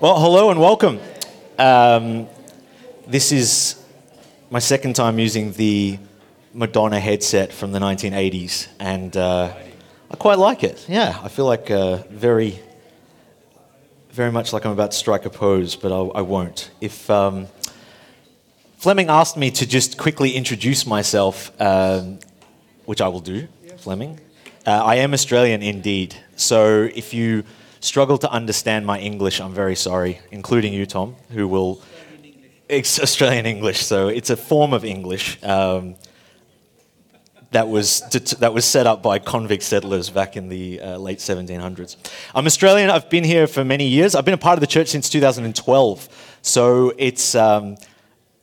Well, hello and welcome. Um, this is my second time using the Madonna headset from the 1980s, and uh, I quite like it. Yeah, I feel like uh, very, very much like I'm about to strike a pose, but I, I won't. If um, Fleming asked me to just quickly introduce myself, um, which I will do, Fleming. Uh, I am Australian indeed, so if you struggle to understand my English, I'm very sorry, including you, Tom, who will. It's Australian English, so it's a form of English um, that, was, that was set up by convict settlers back in the uh, late 1700s. I'm Australian, I've been here for many years. I've been a part of the church since 2012, so it's. Um,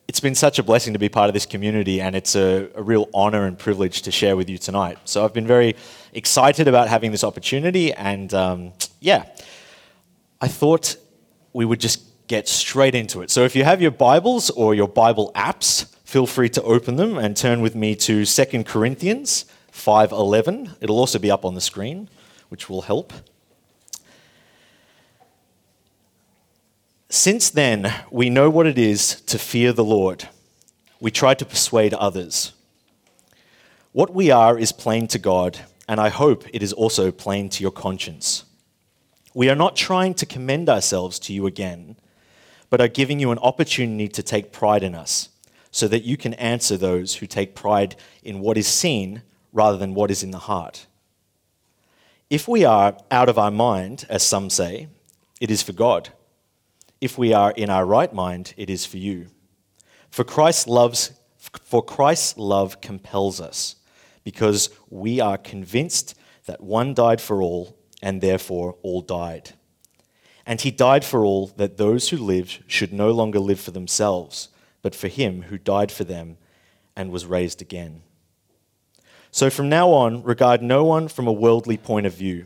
it's been such a blessing to be part of this community, and it's a, a, real honor and privilege to share with you tonight. So I've been very excited about having this opportunity, and um, yeah, I thought we would just get straight into it. So if you have your Bibles or your Bible apps, feel free to open them and turn with me to 2 Corinthians 5:11. It'll also be up on the screen, which will help. Since then, we know what it is to fear the Lord. We try to persuade others. What we are is plain to God, and I hope it is also plain to your conscience. We are not trying to commend ourselves to you again, but are giving you an opportunity to take pride in us, so that you can answer those who take pride in what is seen rather than what is in the heart. If we are out of our mind, as some say, it is for God. If we are in our right mind, it is for you. For Christ loves for Christ's love compels us, because we are convinced that one died for all, and therefore all died. And he died for all that those who live should no longer live for themselves, but for him who died for them and was raised again. So from now on, regard no one from a worldly point of view.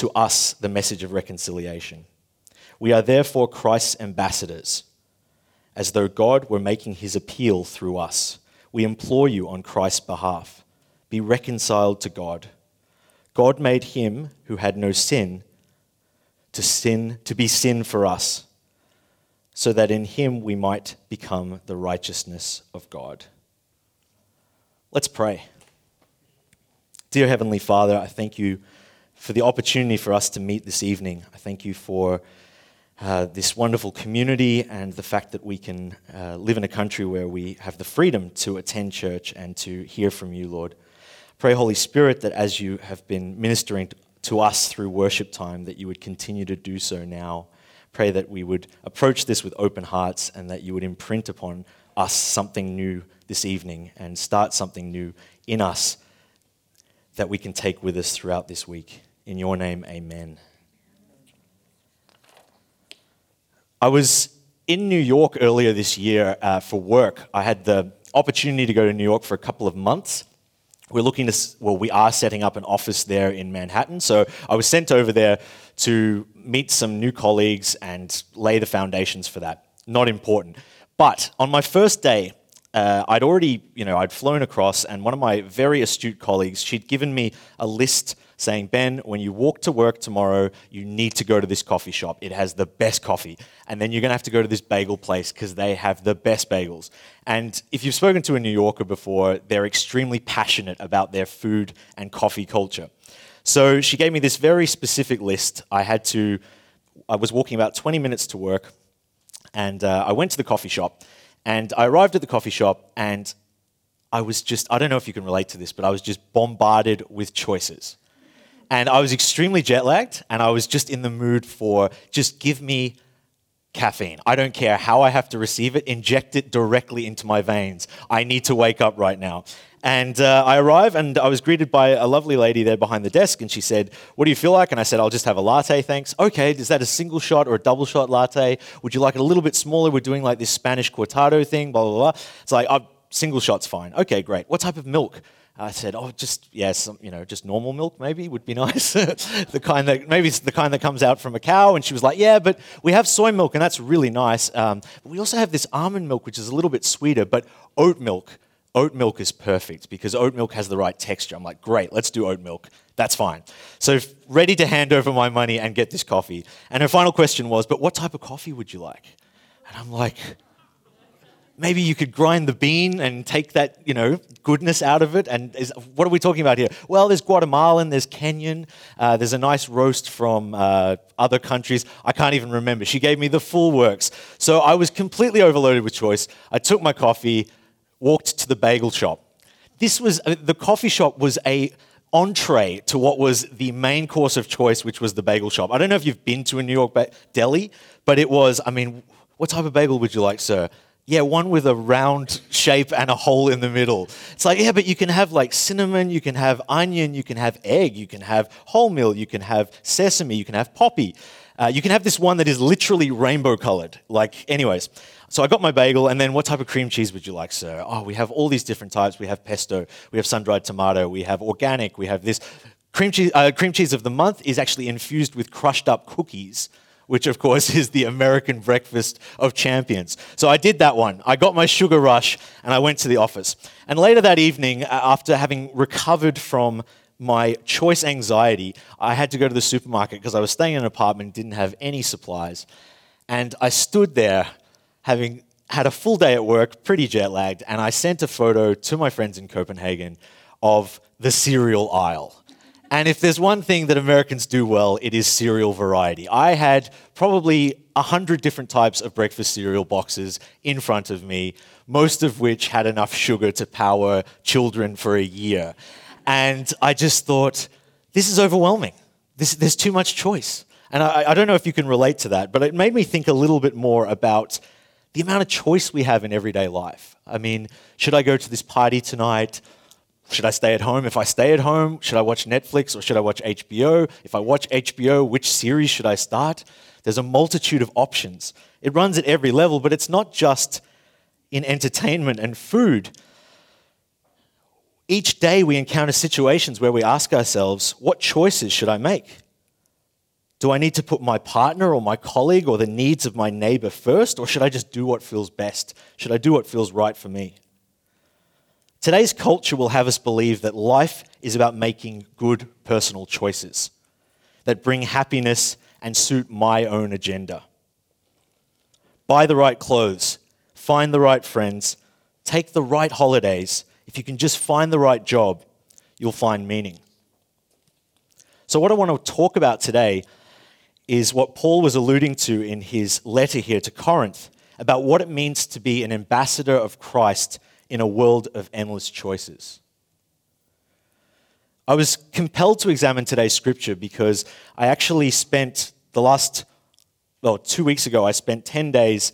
to us the message of reconciliation. We are therefore Christ's ambassadors, as though God were making his appeal through us. We implore you on Christ's behalf be reconciled to God. God made him who had no sin to sin to be sin for us so that in him we might become the righteousness of God. Let's pray. Dear heavenly Father, I thank you for the opportunity for us to meet this evening. I thank you for uh, this wonderful community and the fact that we can uh, live in a country where we have the freedom to attend church and to hear from you, Lord. Pray, Holy Spirit, that as you have been ministering to us through worship time, that you would continue to do so now. Pray that we would approach this with open hearts and that you would imprint upon us something new this evening and start something new in us that we can take with us throughout this week. In your name, amen. I was in New York earlier this year uh, for work. I had the opportunity to go to New York for a couple of months. We're looking to, well, we are setting up an office there in Manhattan. So I was sent over there to meet some new colleagues and lay the foundations for that. Not important. But on my first day, uh, I'd already, you know, I'd flown across, and one of my very astute colleagues, she'd given me a list saying, Ben, when you walk to work tomorrow, you need to go to this coffee shop. It has the best coffee. And then you're going to have to go to this bagel place because they have the best bagels. And if you've spoken to a New Yorker before, they're extremely passionate about their food and coffee culture. So she gave me this very specific list. I had to, I was walking about 20 minutes to work, and uh, I went to the coffee shop. And I arrived at the coffee shop, and I was just, I don't know if you can relate to this, but I was just bombarded with choices. And I was extremely jet lagged, and I was just in the mood for just give me caffeine. I don't care how I have to receive it, inject it directly into my veins. I need to wake up right now. And uh, I arrive, and I was greeted by a lovely lady there behind the desk, and she said, "What do you feel like?" And I said, "I'll just have a latte, thanks." Okay, is that a single shot or a double shot latte? Would you like it a little bit smaller? We're doing like this Spanish cortado thing, blah blah blah. It's like, oh, single shot's fine. Okay, great. What type of milk? I said, "Oh, just yeah, you know, just normal milk maybe would be nice. the kind that maybe it's the kind that comes out from a cow." And she was like, "Yeah, but we have soy milk, and that's really nice. Um, but we also have this almond milk, which is a little bit sweeter. But oat milk, oat milk is perfect because oat milk has the right texture." I'm like, "Great, let's do oat milk. That's fine." So ready to hand over my money and get this coffee. And her final question was, "But what type of coffee would you like?" And I'm like maybe you could grind the bean and take that, you know, goodness out of it. And is, what are we talking about here? Well, there's Guatemalan, there's Kenyan, uh, there's a nice roast from uh, other countries. I can't even remember. She gave me the full works. So I was completely overloaded with choice. I took my coffee, walked to the bagel shop. This was, uh, the coffee shop was a entree to what was the main course of choice, which was the bagel shop. I don't know if you've been to a New York ba- deli, but it was, I mean, what type of bagel would you like, sir? Yeah, one with a round shape and a hole in the middle. It's like, yeah, but you can have like cinnamon, you can have onion, you can have egg, you can have wholemeal, you can have sesame, you can have poppy. Uh, you can have this one that is literally rainbow colored. Like, anyways, so I got my bagel, and then what type of cream cheese would you like, sir? Oh, we have all these different types. We have pesto, we have sun dried tomato, we have organic, we have this. Cream cheese, uh, cream cheese of the month is actually infused with crushed up cookies which of course is the American breakfast of champions. So I did that one. I got my sugar rush and I went to the office. And later that evening, after having recovered from my choice anxiety, I had to go to the supermarket because I was staying in an apartment, didn't have any supplies. And I stood there having had a full day at work, pretty jet lagged, and I sent a photo to my friends in Copenhagen of the cereal aisle. And if there's one thing that Americans do well, it is cereal variety. I had probably a hundred different types of breakfast cereal boxes in front of me, most of which had enough sugar to power children for a year. And I just thought, this is overwhelming. This, there's too much choice. And I, I don't know if you can relate to that, but it made me think a little bit more about the amount of choice we have in everyday life. I mean, should I go to this party tonight? Should I stay at home? If I stay at home, should I watch Netflix or should I watch HBO? If I watch HBO, which series should I start? There's a multitude of options. It runs at every level, but it's not just in entertainment and food. Each day we encounter situations where we ask ourselves, what choices should I make? Do I need to put my partner or my colleague or the needs of my neighbor first, or should I just do what feels best? Should I do what feels right for me? Today's culture will have us believe that life is about making good personal choices that bring happiness and suit my own agenda. Buy the right clothes, find the right friends, take the right holidays. If you can just find the right job, you'll find meaning. So, what I want to talk about today is what Paul was alluding to in his letter here to Corinth about what it means to be an ambassador of Christ in a world of endless choices. I was compelled to examine today's scripture because I actually spent the last, well, two weeks ago, I spent 10 days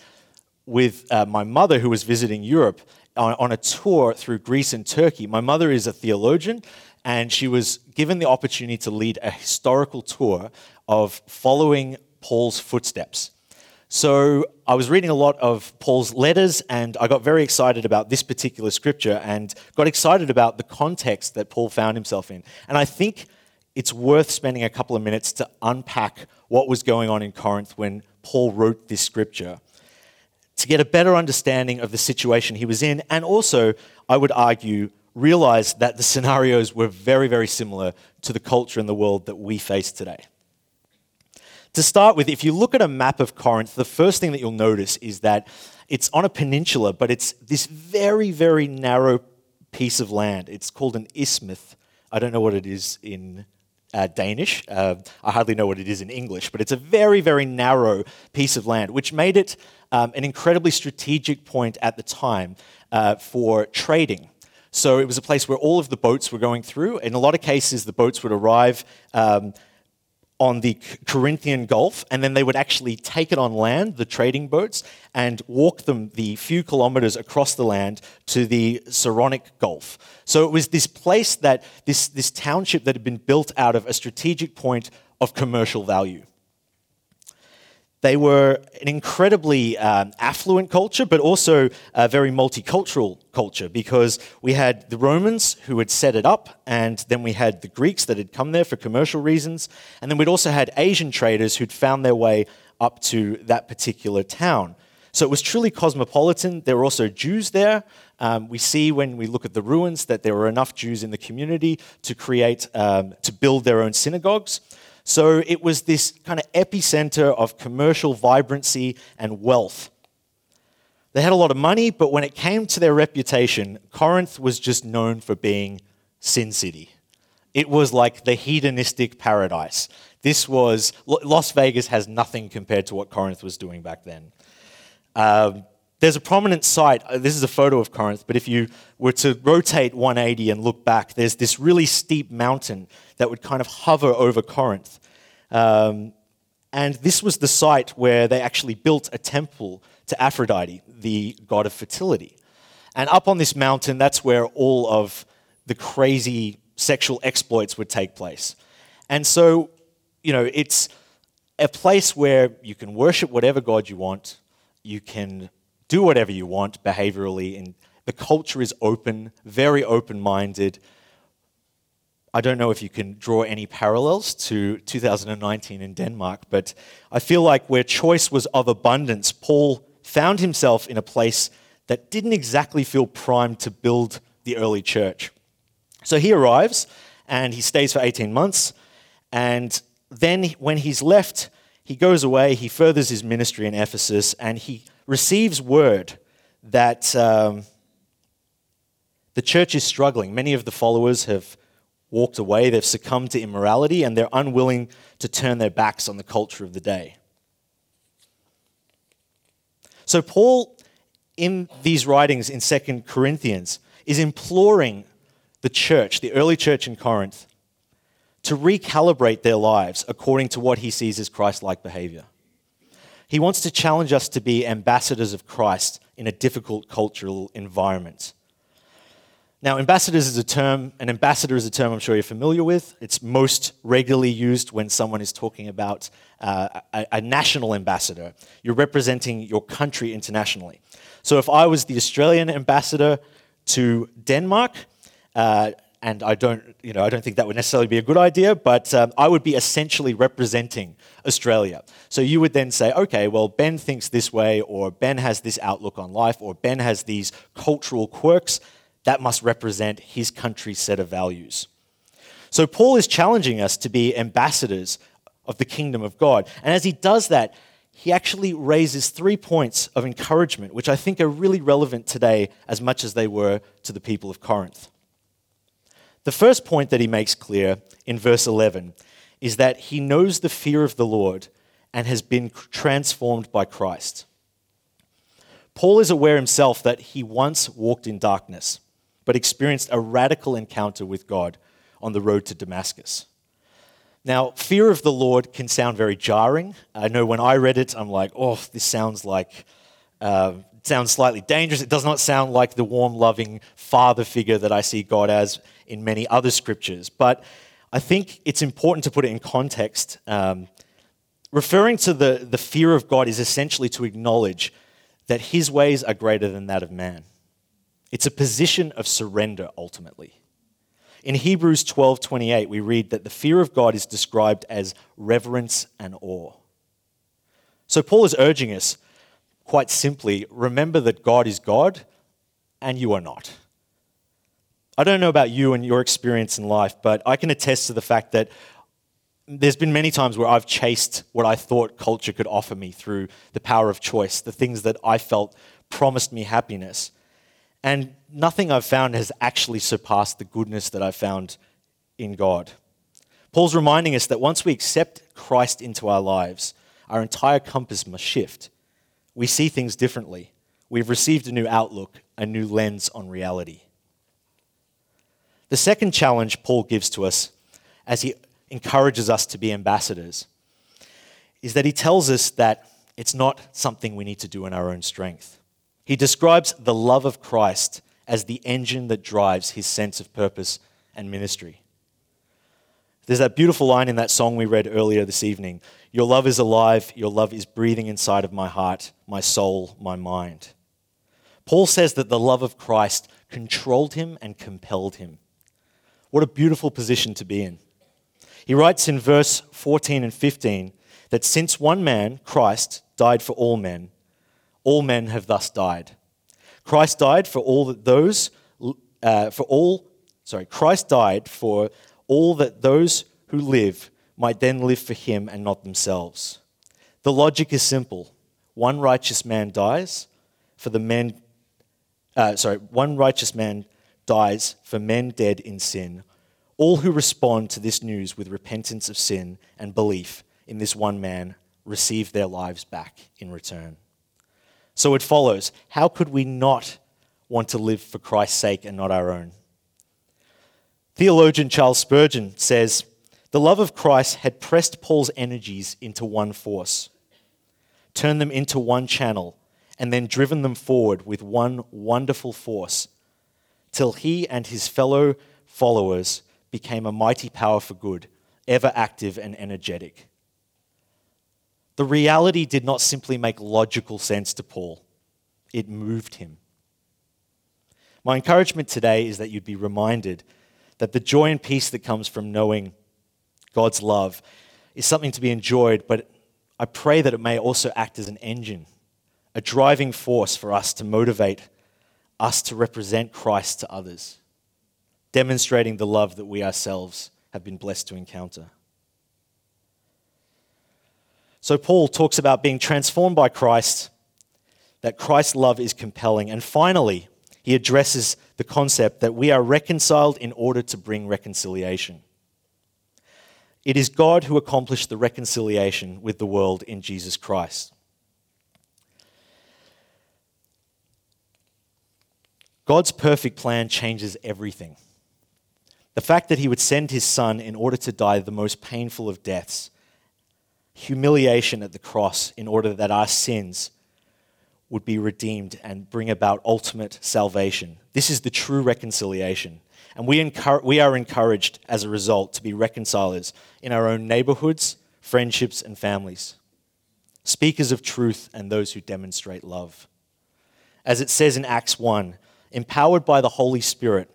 with uh, my mother who was visiting Europe on, on a tour through Greece and Turkey. My mother is a theologian, and she was given the opportunity to lead a historical tour of following Paul's footsteps. So I was reading a lot of Paul's letters and I got very excited about this particular scripture and got excited about the context that Paul found himself in. And I think it's worth spending a couple of minutes to unpack what was going on in Corinth when Paul wrote this scripture to get a better understanding of the situation he was in and also, I would argue, realize that the scenarios were very, very similar to the culture and the world that we face today. To start with, if you look at a map of Corinth, the first thing that you'll notice is that it's on a peninsula, but it's this very, very narrow piece of land. It's called an isthmus. I don't know what it is in uh, Danish. Uh, I hardly know what it is in English, but it's a very, very narrow piece of land, which made it um, an incredibly strategic point at the time uh, for trading. So it was a place where all of the boats were going through. In a lot of cases, the boats would arrive. Um, on the Corinthian Gulf, and then they would actually take it on land, the trading boats, and walk them the few kilometers across the land to the Saronic Gulf. So it was this place that, this, this township that had been built out of a strategic point of commercial value. They were an incredibly um, affluent culture, but also a very multicultural culture because we had the Romans who had set it up, and then we had the Greeks that had come there for commercial reasons, and then we'd also had Asian traders who'd found their way up to that particular town. So it was truly cosmopolitan. There were also Jews there. Um, we see when we look at the ruins that there were enough Jews in the community to create, um, to build their own synagogues. So it was this kind of epicenter of commercial vibrancy and wealth. They had a lot of money, but when it came to their reputation, Corinth was just known for being Sin City. It was like the hedonistic paradise. This was, Las Vegas has nothing compared to what Corinth was doing back then. Um, there's a prominent site. Uh, this is a photo of Corinth, but if you were to rotate 180 and look back, there's this really steep mountain that would kind of hover over Corinth. Um, and this was the site where they actually built a temple to Aphrodite, the god of fertility. And up on this mountain, that's where all of the crazy sexual exploits would take place. And so, you know, it's a place where you can worship whatever god you want, you can do whatever you want behaviorally, and the culture is open, very open minded. I don't know if you can draw any parallels to 2019 in Denmark, but I feel like where choice was of abundance, Paul found himself in a place that didn't exactly feel primed to build the early church. So he arrives and he stays for 18 months. And then when he's left, he goes away, he furthers his ministry in Ephesus, and he receives word that um, the church is struggling. Many of the followers have walked away, they've succumbed to immorality, and they're unwilling to turn their backs on the culture of the day. So, Paul, in these writings in 2 Corinthians, is imploring the church, the early church in Corinth, to recalibrate their lives according to what he sees as Christ like behavior. He wants to challenge us to be ambassadors of Christ in a difficult cultural environment. Now, ambassadors is a term, an ambassador is a term I'm sure you're familiar with. It's most regularly used when someone is talking about uh, a, a, national ambassador. You're representing your country internationally. So if I was the Australian ambassador to Denmark, uh, and I don't, you know, I don't think that would necessarily be a good idea, but um, I would be essentially representing Australia. So you would then say, okay, well, Ben thinks this way, or Ben has this outlook on life, or Ben has these cultural quirks. That must represent his country's set of values. So Paul is challenging us to be ambassadors of the kingdom of God. And as he does that, he actually raises three points of encouragement, which I think are really relevant today as much as they were to the people of Corinth. The first point that he makes clear in verse 11 is that he knows the fear of the Lord and has been transformed by Christ. Paul is aware himself that he once walked in darkness, but experienced a radical encounter with God on the road to Damascus. Now, fear of the Lord can sound very jarring. I know when I read it, I'm like, oh, this sounds like uh, sounds slightly dangerous. It does not sound like the warm, loving father figure that I see God as in many other scriptures. But I think it's important to put it in context. Um, referring to the, the fear of God is essentially to acknowledge that his ways are greater than that of man. It's a position of surrender ultimately. In Hebrews 12:28 we read that the fear of God is described as reverence and awe. So Paul is urging us quite simply, remember that God is God and you are not. I don't know about you and your experience in life, but I can attest to the fact that there's been many times where I've chased what I thought culture could offer me through the power of choice, the things that I felt promised me happiness. And nothing I've found has actually surpassed the goodness that I've found in God. Paul's reminding us that once we accept Christ into our lives, our entire compass must shift. We see things differently. We've received a new outlook, a new lens on reality. The second challenge Paul gives to us as he encourages us to be ambassadors is that he tells us that it's not something we need to do in our own strength. He describes the love of Christ as the engine that drives his sense of purpose and ministry. There's that beautiful line in that song we read earlier this evening Your love is alive, your love is breathing inside of my heart, my soul, my mind. Paul says that the love of Christ controlled him and compelled him. What a beautiful position to be in. He writes in verse 14 and 15 that since one man, Christ, died for all men, all men have thus died. Christ died for all those, uh, for all, sorry, Christ died for all that those who live might then live for him and not themselves. The logic is simple. One righteous man dies for the men, uh, sorry, one righteous man dies for men dead in sin. All who respond to this news with repentance of sin and belief in this one man receive their lives back in return. So it follows how could we not want to live for Christ's sake and not our own? Theologian Charles Spurgeon says the love of Christ had pressed Paul's energies into one force, turned them into one channel, and then driven them forward with one wonderful force till he and his fellow followers became a mighty power for good, ever active and energetic. The reality did not simply make logical sense to Paul, it moved him. My encouragement today is that you'd be reminded that the joy and peace that comes from knowing God's love is something to be enjoyed, but I pray that it may also act as an engine, a driving force for us to motivate us to represent Christ to others, demonstrating the love that we ourselves have been blessed to encounter. So, Paul talks about being transformed by Christ, that Christ's love is compelling. And finally, he addresses the concept that we are reconciled in order to bring reconciliation. It is God who accomplished the reconciliation with the world in Jesus Christ. God's perfect plan changes everything. The fact that he would send his son in order to die the most painful of deaths humiliation at the cross in order that our sins would be redeemed and bring about ultimate salvation. This is the true reconciliation. And we, we are encouraged as a result to be reconcilers in our own neighborhoods, friendships, and families, speakers of truth, and those who demonstrate love. As it says in Acts 1, empowered by the Holy Spirit,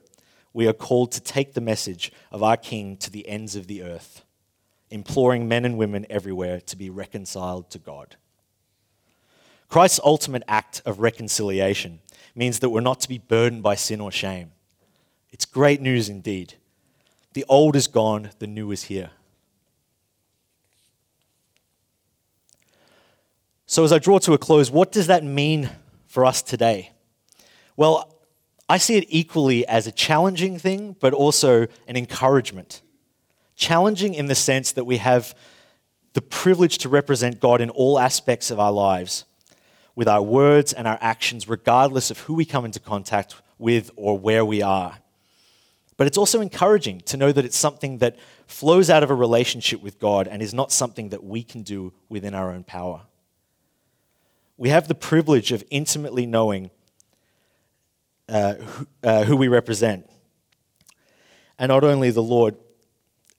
we are called to take the message of our King to the ends of the earth imploring men and women everywhere to be reconciled to God. Christ's ultimate act of reconciliation means that we're not to be burdened by sin or shame. It's great news indeed. The old is gone, the new is here. So, as I draw to a close, what does that mean for us today? Well, I see it equally as a challenging thing, but also an encouragement challenging in the sense that we have the privilege to represent God in all aspects of our lives with our words and our actions, regardless of who we come into contact with or where we are. But it's also encouraging to know that it's something that flows out of a relationship with God and is not something that we can do within our own power. We have the privilege of intimately knowing uh, who, uh, who we represent. And not only the Lord,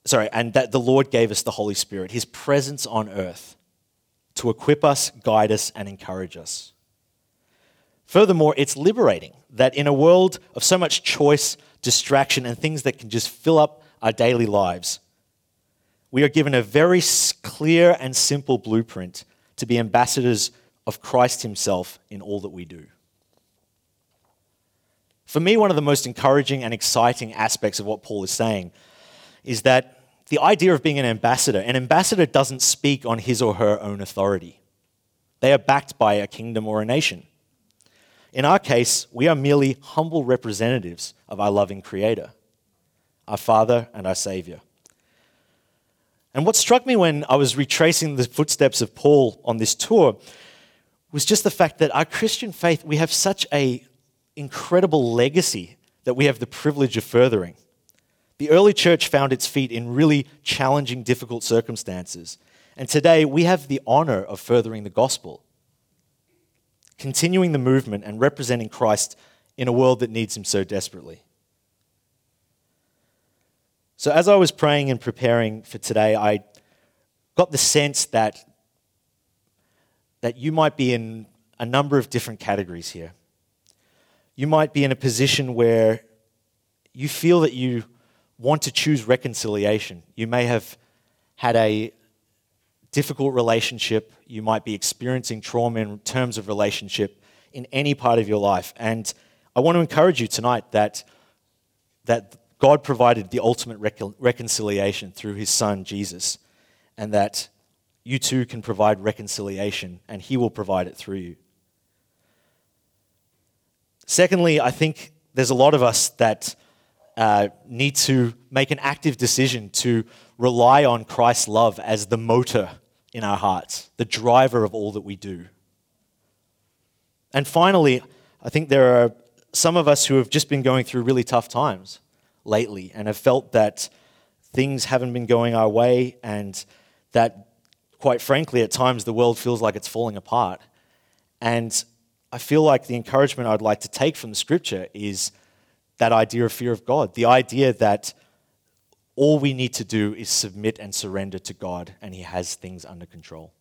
sorry, and that the Lord gave us the Holy Spirit, his presence on earth, to equip us, guide us, and encourage us. Furthermore, it's liberating that in a world of so much choice, distraction, and things that can just fill up our daily lives, we are given a very clear and simple blueprint to be ambassadors of Christ Himself in all that we do. For me, one of the most encouraging and exciting aspects of what Paul is saying is that the idea of being an ambassador, an ambassador doesn't speak on his or her own authority. They are backed by a kingdom or a nation. In our case, we are merely humble representatives of our loving Creator, our Father and our Savior. And what struck me when I was retracing the footsteps of Paul on this tour was just the fact that our Christian faith, we have such a incredible legacy that we have the privilege of furthering. The early church found its feet in really challenging, difficult circumstances. And today we have the honor of furthering the gospel, continuing the movement and representing Christ in a world that needs him so desperately. So, as I was praying and preparing for today, I got the sense that, that you might be in a number of different categories here. You might be in a position where you feel that you want to choose reconciliation. You may have had a difficult relationship. You might be experiencing trauma in terms of relationship in any part of your life. And I want to encourage you tonight that, that God provided the ultimate recon- reconciliation through his son, Jesus, and that you too can provide reconciliation, and he will provide it through you. Secondly, I think there's a lot of us that uh, need to make an active decision to rely on Christ's love as the motor in our hearts, the driver of all that we do. And finally, I think there are some of us who have just been going through really tough times lately and have felt that things haven't been going our way and that, quite frankly, at times the world feels like it's falling apart. And I feel like the encouragement I'd like to take from the scripture is that idea of fear of God, the idea that all we need to do is submit and surrender to God and He has things under control.